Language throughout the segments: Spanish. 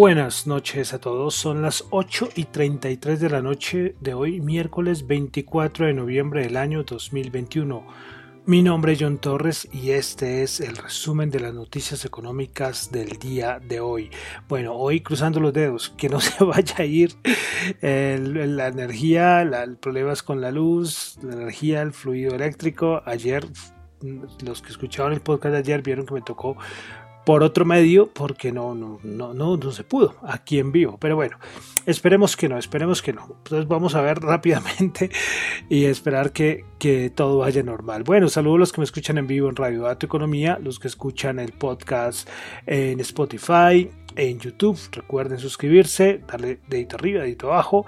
Buenas noches a todos, son las 8 y 33 de la noche de hoy, miércoles 24 de noviembre del año 2021. Mi nombre es John Torres y este es el resumen de las noticias económicas del día de hoy. Bueno, hoy cruzando los dedos, que no se vaya a ir la energía, el problemas con la luz, la energía, el fluido eléctrico. Ayer los que escuchaban el podcast de ayer vieron que me tocó por otro medio porque no, no, no, no, no se pudo aquí en vivo. Pero bueno, esperemos que no, esperemos que no. Entonces vamos a ver rápidamente y esperar que, que todo vaya normal. Bueno, saludos a los que me escuchan en vivo en Radio Dato Economía, los que escuchan el podcast en Spotify, en YouTube. Recuerden suscribirse, darle dedito arriba, dedito abajo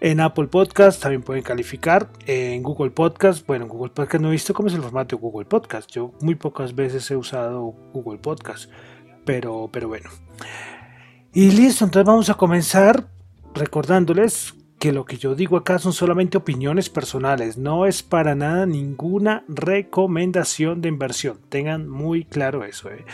en Apple Podcast también pueden calificar. En Google Podcast, bueno, en Google Podcast no he visto cómo es el formato de Google Podcast. Yo muy pocas veces he usado Google Podcast, pero, pero bueno. Y listo, entonces vamos a comenzar recordándoles que lo que yo digo acá son solamente opiniones personales, no es para nada ninguna recomendación de inversión. Tengan muy claro eso. ¿eh?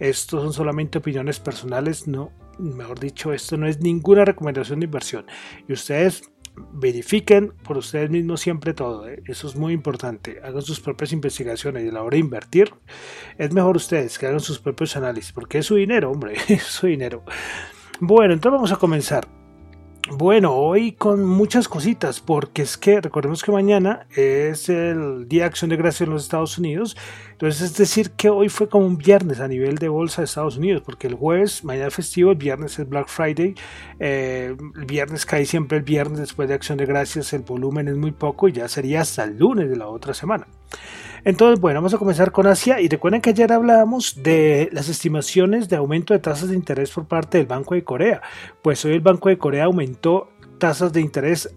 Estos son solamente opiniones personales, no, mejor dicho, esto no es ninguna recomendación de inversión. Y ustedes verifiquen por ustedes mismos siempre todo. ¿eh? Eso es muy importante. Hagan sus propias investigaciones y a la hora de invertir, es mejor ustedes que hagan sus propios análisis, porque es su dinero, hombre, es su dinero. Bueno, entonces vamos a comenzar. Bueno, hoy con muchas cositas, porque es que recordemos que mañana es el Día de Acción de Gracias en los Estados Unidos. Entonces, es decir, que hoy fue como un viernes a nivel de bolsa de Estados Unidos, porque el jueves, mañana es festivo, el viernes es Black Friday. Eh, el viernes cae siempre el viernes después de Acción de Gracias, el volumen es muy poco y ya sería hasta el lunes de la otra semana. Entonces, bueno, vamos a comenzar con Asia y recuerden que ayer hablábamos de las estimaciones de aumento de tasas de interés por parte del Banco de Corea. Pues hoy el Banco de Corea aumentó tasas de interés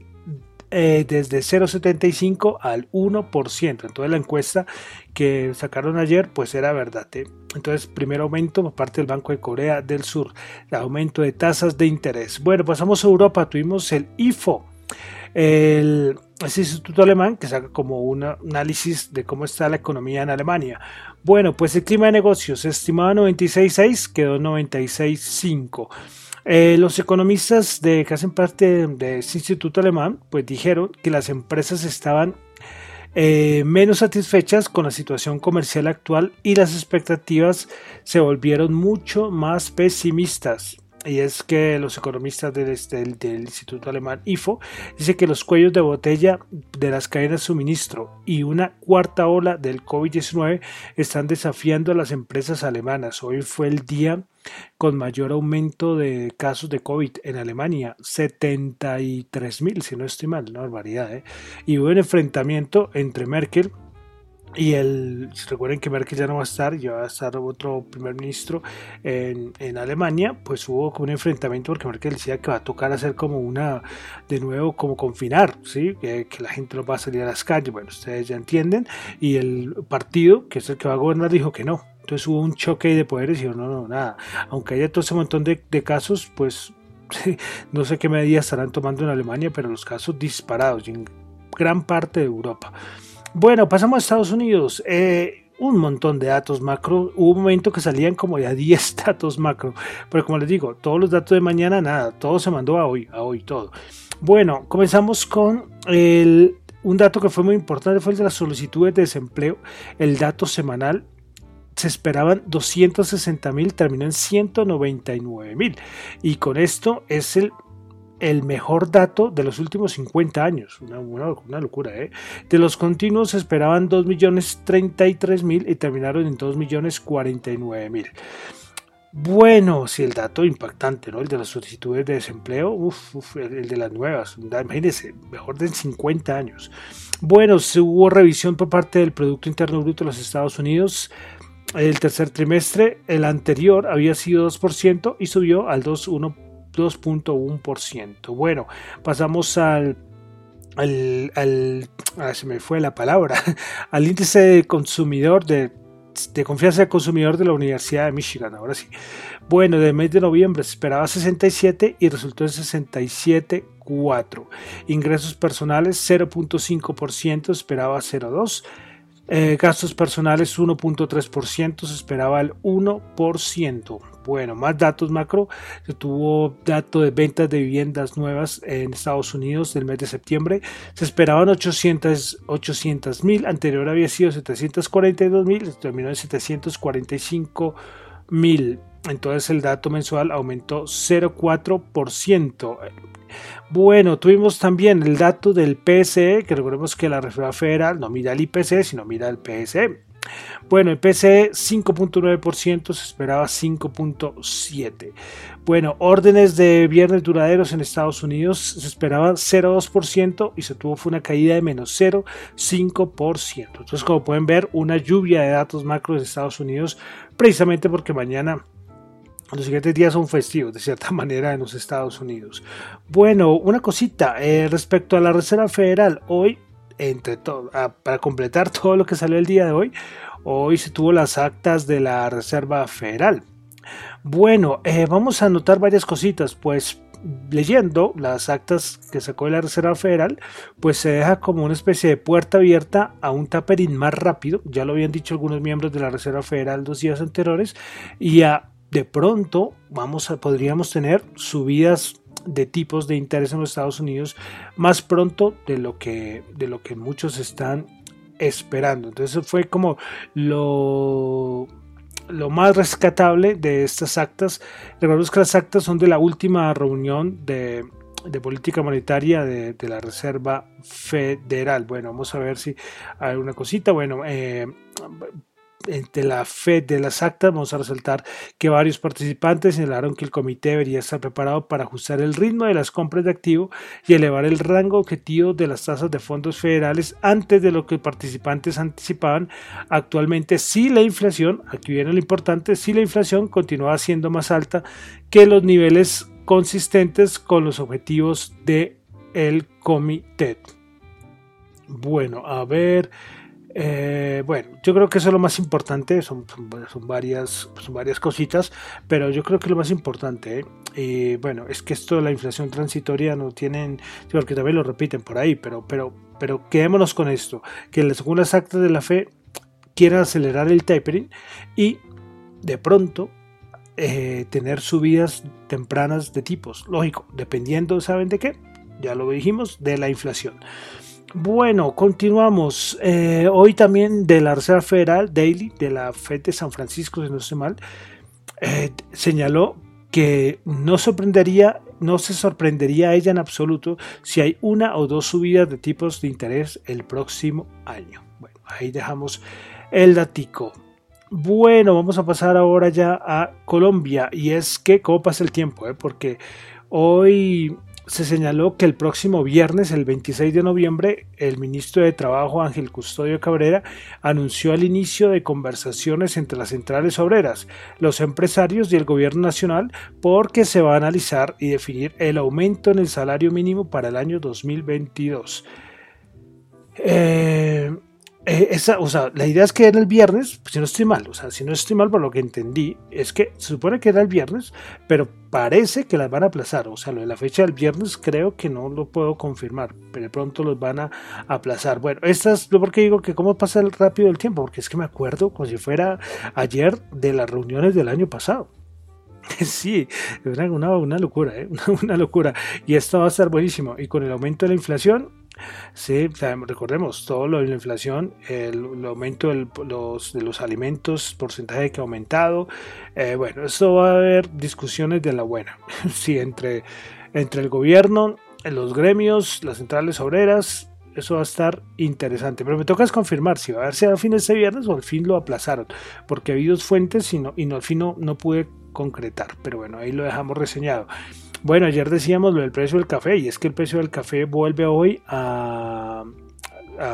eh, desde 0,75 al 1%. Entonces la encuesta que sacaron ayer pues era verdad. ¿eh? Entonces primer aumento por parte del Banco de Corea del Sur, el aumento de tasas de interés. Bueno, pasamos a Europa, tuvimos el IFO. El, instituto alemán que saca como un análisis de cómo está la economía en Alemania. Bueno, pues el clima de negocios estimaba 96.6, quedó 96.5. Eh, los economistas de, que hacen parte de ese instituto alemán, pues dijeron que las empresas estaban eh, menos satisfechas con la situación comercial actual y las expectativas se volvieron mucho más pesimistas y es que los economistas este, del, del, Instituto Alemán IFO dicen que los cuellos de botella de las cadenas de suministro y una cuarta ola del COVID-19 están desafiando a las empresas alemanas. Hoy fue el día con mayor aumento de casos de COVID en Alemania, 73 mil, si no estoy mal, una barbaridad. ¿eh? Y hubo un enfrentamiento entre Merkel y el, recuerden que Merkel ya no va a estar, ya va a estar otro primer ministro en, en, Alemania, pues hubo como un enfrentamiento porque Merkel decía que va a tocar hacer como una, de nuevo, como confinar, ¿sí? Que, la gente no va a salir a las calles, bueno, ustedes ya entienden, y el partido, que es el que va a gobernar, dijo que no. Entonces hubo un choque de poderes y dijo, no, no, nada, aunque haya todo ese montón de, de casos, pues no sé qué medidas estarán tomando en Alemania, pero los casos disparados en gran parte de Europa. Bueno, pasamos a Estados Unidos. Eh, un montón de datos macro. Hubo un momento que salían como ya 10 datos macro. Pero como les digo, todos los datos de mañana, nada, todo se mandó a hoy, a hoy todo. Bueno, comenzamos con un dato que fue muy importante, fue el de las solicitudes de desempleo, el dato semanal. Se esperaban 260 mil, terminó en 199 mil. Y con esto es el el mejor dato de los últimos 50 años. Una, una, locura, ¿eh? De los continuos esperaban 2.033.000 y terminaron en 2.049.000. Bueno, si el dato impactante, ¿no? El de las solicitudes de desempleo, uf, el, de las nuevas, imagínense, mejor de 50 años. Bueno, se hubo revisión por parte del Producto Interno Bruto de los Estados Unidos. El tercer trimestre, el anterior había sido 2% y subió al 2.1%. Bueno, pasamos al al, se me fue la palabra, al índice de consumidor de de confianza del consumidor de la Universidad de Michigan. Ahora sí. Bueno, de mes de noviembre se esperaba 67 y resultó en 67,4. Ingresos personales 0.5%, esperaba 0.2. Eh, gastos personales 1.3%, se esperaba el 1%. Bueno, más datos macro. Se tuvo dato de ventas de viviendas nuevas en Estados Unidos del mes de septiembre. Se esperaban 800 mil. Anterior había sido 742 mil. Terminó en 745 mil. Entonces el dato mensual aumentó 0,4%. Bueno, tuvimos también el dato del PSE, que recordemos que la Reserva Federal no mira el IPC, sino mira el PSE. Bueno, el PCE 5.9%, se esperaba 5.7%. Bueno, órdenes de viernes duraderos en Estados Unidos se esperaba 0.2% y se tuvo fue una caída de menos 0.5%. Entonces, como pueden ver, una lluvia de datos macros de Estados Unidos, precisamente porque mañana los siguientes días son festivos, de cierta manera, en los Estados Unidos. Bueno, una cosita eh, respecto a la Reserva Federal. Hoy entre todo, para completar todo lo que salió el día de hoy, hoy se tuvo las actas de la Reserva Federal. Bueno, eh, vamos a anotar varias cositas, pues leyendo las actas que sacó de la Reserva Federal, pues se deja como una especie de puerta abierta a un tapering más rápido, ya lo habían dicho algunos miembros de la Reserva Federal dos días anteriores, y a, de pronto vamos a, podríamos tener subidas de tipos de interés en los Estados Unidos más pronto de lo que, de lo que muchos están esperando. Entonces fue como lo, lo más rescatable de estas actas. Recordemos que las actas son de la última reunión de, política monetaria de, la Reserva Federal. Bueno, vamos a ver si hay una cosita. Bueno, eh, de la fe de las actas, vamos a resaltar que varios participantes señalaron que el comité debería estar preparado para ajustar el ritmo de las compras de activo y elevar el rango objetivo de las tasas de fondos federales antes de lo que participantes anticipaban. Actualmente, si la inflación, aquí viene lo importante, si la inflación continúa siendo más alta que los niveles consistentes con los objetivos del el comité. Bueno, a ver. Eh, bueno, yo creo que eso es lo más importante, son, son, varias, son varias cositas, pero yo creo que lo más importante, ¿eh? bueno, es que esto de la inflación transitoria no tienen, porque también lo repiten por ahí, pero, pero, pero quedémonos con esto, que según las actas de la fe quieren acelerar el tapering y de pronto eh, tener subidas tempranas de tipos, lógico, dependiendo, ¿saben de qué? Ya lo dijimos, de la inflación. Bueno, continuamos. Eh, hoy también de la Reserva Federal, Daily, de la FED de San Francisco, si no sé mal, eh, señaló que no sorprendería, no se sorprendería a ella en absoluto si hay una o dos subidas de tipos de interés el próximo año. Bueno, ahí dejamos el datico. Bueno, vamos a pasar ahora ya a Colombia y es que cómo pasa el tiempo, ¿eh? porque hoy se señaló que el próximo viernes, el 26 de noviembre, el ministro de Trabajo Ángel Custodio Cabrera anunció el inicio de conversaciones entre las centrales obreras, los empresarios y el gobierno nacional porque se va a analizar y definir el aumento en el salario mínimo para el año 2022. Eh, eh, esa, o sea, la idea es que era el viernes, si no estoy mal, o sea, si no estoy mal por lo que entendí, es que se supone que era el viernes, pero parece que las van a aplazar, o sea, lo de la fecha del viernes creo que no lo puedo confirmar, pero de pronto los van a aplazar. Bueno, estas, yo porque digo que cómo pasa el rápido el tiempo, porque es que me acuerdo como si fuera ayer de las reuniones del año pasado. Sí, es una, una, locura, ¿eh? una, locura. Y esto va a estar buenísimo. Y con el aumento de la inflación, Sí, recordemos todo lo de la inflación, el, aumento de los alimentos, porcentaje que ha aumentado. Eh, bueno, esto va a haber discusiones de la buena. sí, entre, entre el gobierno, los gremios, las centrales obreras, eso va a estar interesante. Pero me toca confirmar si va a verse al fin este viernes o al fin lo aplazaron, porque ha habido fuentes y, no, y no, al fin no, no pude concretar. Pero bueno, ahí lo dejamos reseñado. Bueno, ayer decíamos lo del precio del café y es que el precio del café vuelve hoy a,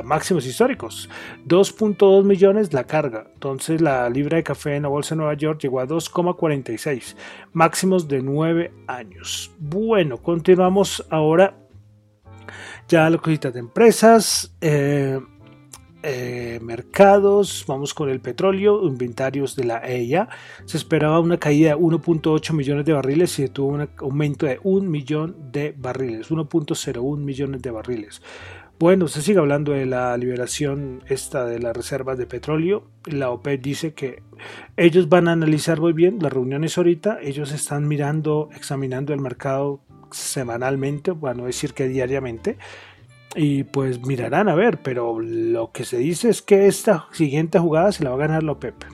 máximos históricos. 2.2 millones la carga. Entonces la libra de café en la bolsa de Nueva York llegó a 2,46. Máximos de 9 años. Bueno, continuamos ahora ya las cositas de empresas. Eh, eh, mercados, vamos con el petróleo, inventarios de la EIA. Se esperaba una caída de 1.8 millones de barriles y tuvo un aumento de 1 millón de barriles, 1.01 millones de barriles. Bueno, se sigue hablando de la liberación esta de las reservas de petróleo. La OPEP dice que ellos van a analizar muy bien las reuniones ahorita. Ellos están mirando, examinando el mercado semanalmente, bueno, decir que diariamente y pues mirarán a ver, pero lo que se dice es que esta siguiente jugada se la va a ganar la Pepe.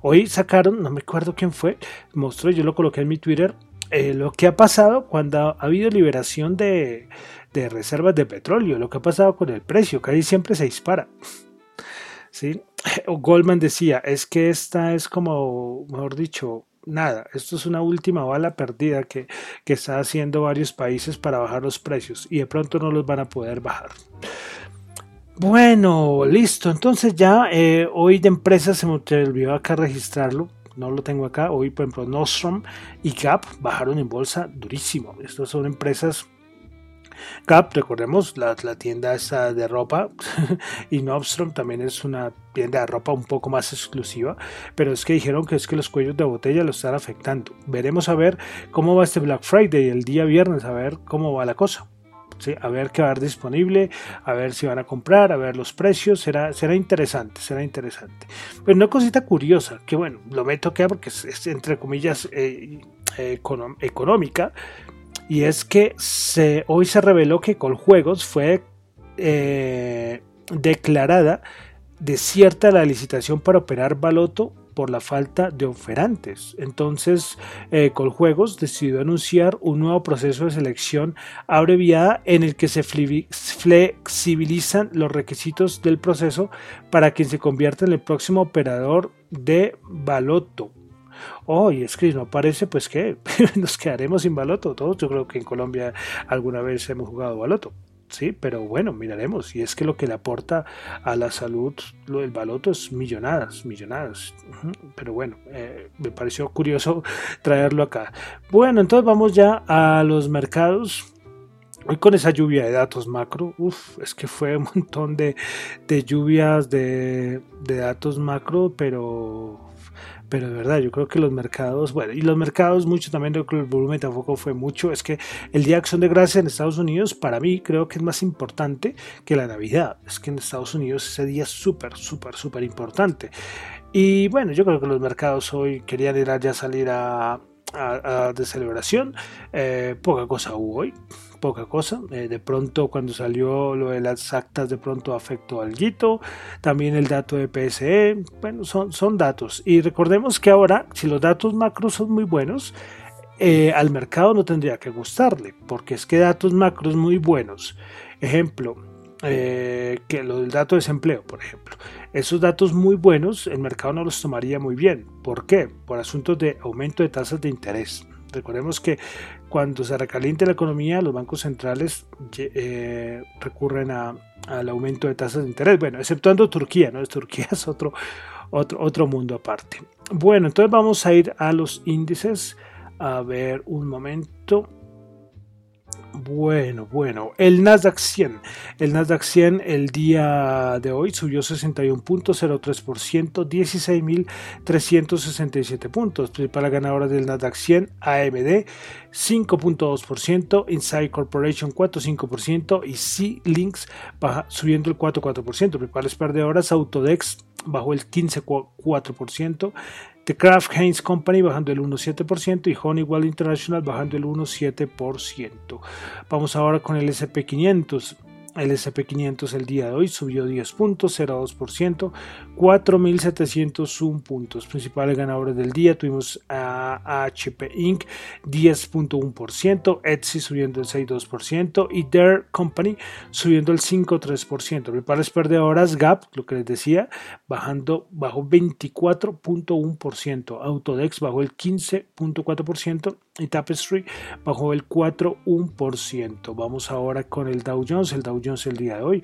Hoy sacaron, no me acuerdo quién fue, mostró, yo lo coloqué en mi Twitter, eh, lo que ha pasado cuando ha habido liberación de, de, reservas de petróleo, lo que ha pasado con el precio, que ahí siempre se dispara. ¿Sí? Goldman decía, es que esta es como, mejor dicho, nada, esto es una última bala perdida que, que está haciendo varios países para bajar los precios y de pronto no los van a poder bajar. Bueno, listo. Entonces ya eh, hoy de empresas se me olvidó acá registrarlo. No lo tengo acá. Hoy, por ejemplo, Nostrom y Cap bajaron en bolsa durísimo. Estas son empresas Gap, recordemos, la, tienda esa de ropa y Nordstrom también es una tienda de ropa un poco más exclusiva, pero es que dijeron que es que los cuellos de botella lo están afectando. Veremos a ver cómo va este Black Friday el día viernes, a ver cómo va la cosa. Sí, a ver qué va a haber disponible, a ver si van a comprar, a ver los precios, será, será interesante, será interesante. Pero una cosita curiosa, que bueno, lo meto acá porque es, entre comillas eh, económica, y es que hoy se reveló que Coljuegos fue eh, declarada desierta la licitación para operar Baloto por la falta de oferantes. Entonces, eh, Coljuegos decidió anunciar un nuevo proceso de selección abreviada en el que se flexibilizan los requisitos del proceso para quien se convierta en el próximo operador de Baloto. Oh, y es que no parece, pues que nos quedaremos sin baloto. Todos, yo creo que en Colombia alguna vez hemos jugado baloto. Sí, pero bueno, miraremos. Y es que lo que le aporta a la salud lo del baloto es millonadas, millonadas. Pero bueno, eh, me pareció curioso traerlo acá. Bueno, entonces vamos ya a los mercados. Hoy con esa lluvia de datos macro, uff, es que fue un montón de, de lluvias de, de datos macro, pero pero de verdad yo creo que los mercados, bueno, y los mercados mucho también, creo que el volumen tampoco fue mucho, es que el Día de Acción de Gracia en Estados Unidos para mí creo que es más importante que la Navidad, es que en Estados Unidos ese día es súper, súper, súper importante. Y bueno, yo creo que los mercados hoy querían ir a ya salir a, de celebración, eh, poca cosa hubo hoy poca cosa. Eh, de pronto, cuando salió lo de las actas, de pronto afectó al guito. También el dato de PSE. Bueno, son, son datos. Y recordemos que ahora, si los datos macros son muy buenos, eh, al mercado no tendría que gustarle, porque es que datos macros muy buenos. Ejemplo, eh, que lo del dato de desempleo, por ejemplo. Esos datos muy buenos, el mercado no los tomaría muy bien. ¿Por qué? Por asuntos de aumento de tasas de interés. Recordemos que cuando se recaliente la economía, los bancos centrales eh, recurren al aumento de tasas de interés. Bueno, exceptuando Turquía, ¿no? Turquía es otro, otro, otro mundo aparte. Bueno, entonces vamos a ir a los índices. A ver un momento. Bueno, bueno, el Nasdaq 100. El Nasdaq 100 el día de hoy subió 61.03%, 16.367 puntos. Principal ganadora del Nasdaq 100, AMD 5.2%, Inside Corporation 4.5% y C-Links subiendo el 4.4%. Principales perdedoras, Autodex bajó el 15.4%. The Kraft Heinz Company bajando el 1,7% y Honeywell International bajando el 1,7%. Vamos ahora con el SP500. El SP500 el día de hoy subió 10 puntos, 0,2%, 4.701 puntos. Principales ganadores del día tuvimos a HP Inc. 10.1%, Etsy subiendo el 6.2% y Dare Company subiendo el 5.3%. Principales perdedoras Gap, lo que les decía, bajando bajo 24.1%, Autodex bajó el 15.4% y Tapestry bajó el 4.1%. Vamos ahora con el Dow Jones. El Dow Jones el día de hoy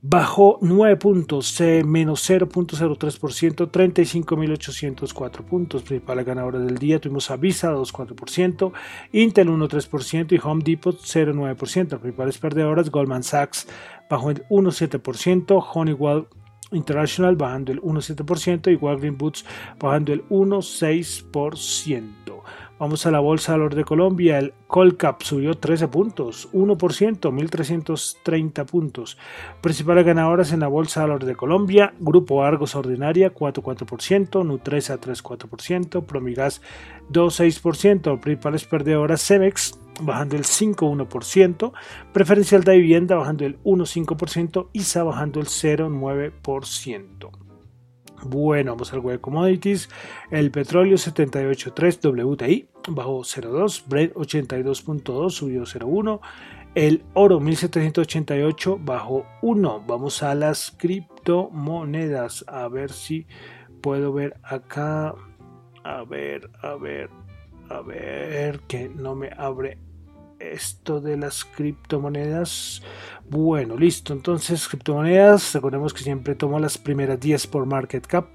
bajó 9 puntos, menos 0.03%, 35.804 puntos. Principales ganadores del día tuvimos a Visa 2.4%, Intel 1.3% y Home Depot 0.9%. Principales perdedoras Goldman Sachs bajó el 1.7%, Honeywell International bajando el 1.7% y Walgreens Boots bajando el 1.6%. Vamos a la Bolsa de Valores de Colombia. El Colcap subió 13 puntos, 1%, 1.330 puntos. Principales ganadoras en la Bolsa de Valores de Colombia. Grupo Argos Ordinaria 4.4%, Nutresa 3.4%, Promigas 2.6%. Principales perdedoras Cemex bajando el 5.1%, Preferencial de Vivienda bajando el 1.5%, ISA bajando el 0.9%. Bueno, vamos al web commodities. El petróleo 78.3 WTI bajó 0.2, Brent 82.2 subió 0.1, el oro 1788 bajó 1. Vamos a las criptomonedas a ver si puedo ver acá. A ver, a ver, a ver que no me abre esto de las criptomonedas. Bueno, listo. Entonces, criptomonedas, recordemos que siempre tomo las primeras 10 por market cap,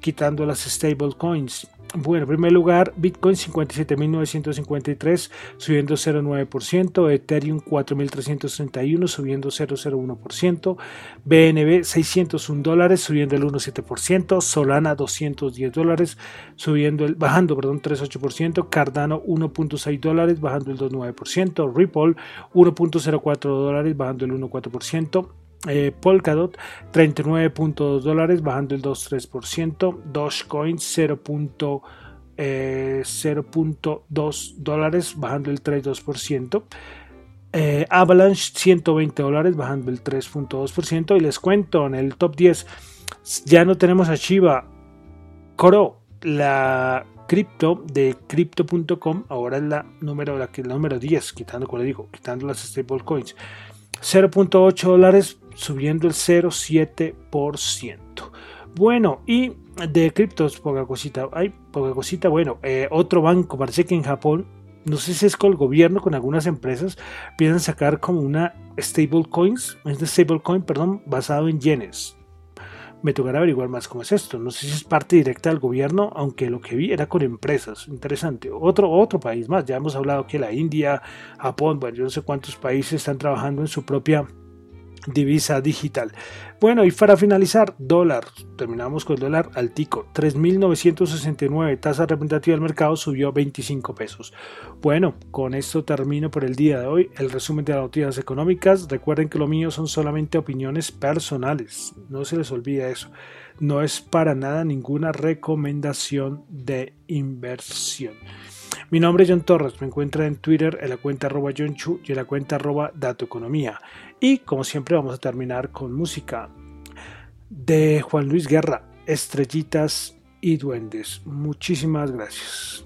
quitando las stable coins. Bueno, en primer lugar, Bitcoin 57.953 subiendo 0,9%, Ethereum 4.331 subiendo 0,01%, BNB 601 dólares subiendo el 1,7%, Solana 210 dólares subiendo el, bajando perdón, 3,8%, Cardano 1,6 dólares bajando el 2,9%, Ripple 1,04 dólares bajando el 1,4%, eh, Polkadot 39.2 dólares bajando el 2.3%, Dogecoin 0.2 eh, dólares bajando el 3.2%, eh, Avalanche 120 dólares bajando el 3.2% y les cuento en el top 10 ya no tenemos a Shiba Coro la cripto de crypto.com ahora es la número la número 10 quitando como le digo quitando las stablecoins. 0.8 dólares subiendo el 0.7%. Bueno, y de criptos, poca cosita. Hay poca cosita. Bueno, eh, otro banco, parece que en Japón, no sé si es con el gobierno, con algunas empresas, piensan sacar como una stablecoins, una stablecoin, perdón, basado en yenes. Me tocará averiguar más cómo es esto. No sé si es parte directa del gobierno, aunque lo que vi era con empresas. Interesante. Otro, otro país más. Ya hemos hablado que la India, Japón, bueno, yo no sé cuántos países están trabajando en su propia divisa digital. Bueno, y para finalizar, dólar. Terminamos con el dólar altico. 3.969, tasa representativa del mercado subió 25 pesos. Bueno, con esto termino por el día de hoy el resumen de las noticias económicas. Recuerden que lo mío son solamente opiniones personales. No se les olvide eso. No es para nada ninguna recomendación de inversión. Mi nombre es John Torres, me encuentra en Twitter en la cuenta arroba John Chu y en la cuenta arroba Economía. Y como siempre vamos a terminar con música de Juan Luis Guerra, Estrellitas y Duendes. Muchísimas gracias.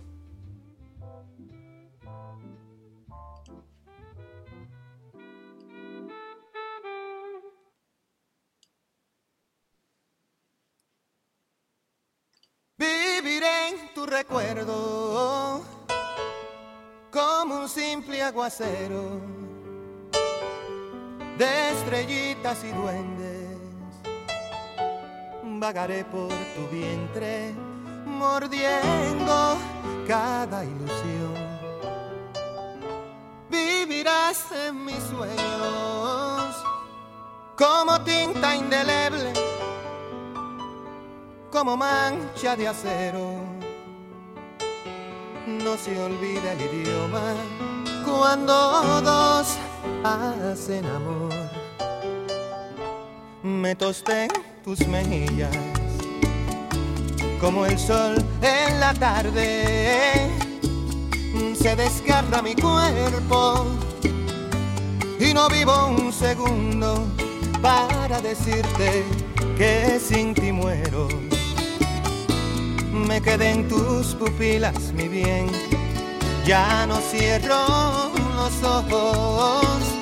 Viviré en tu recuerdo como un simple aguacero de estrellitas y duendes. Vagaré por tu vientre, mordiendo cada ilusión. Vivirás en mis sueños como tinta indeleble, como mancha de acero no se olvida el idioma cuando dos hacen amor. Me tosté tus mejillas como el sol en la tarde. Se desgarra mi cuerpo y no vivo un segundo para decirte que sin ti muero. Me quedé en tus pupilas, mi bien, ya no cierro los ojos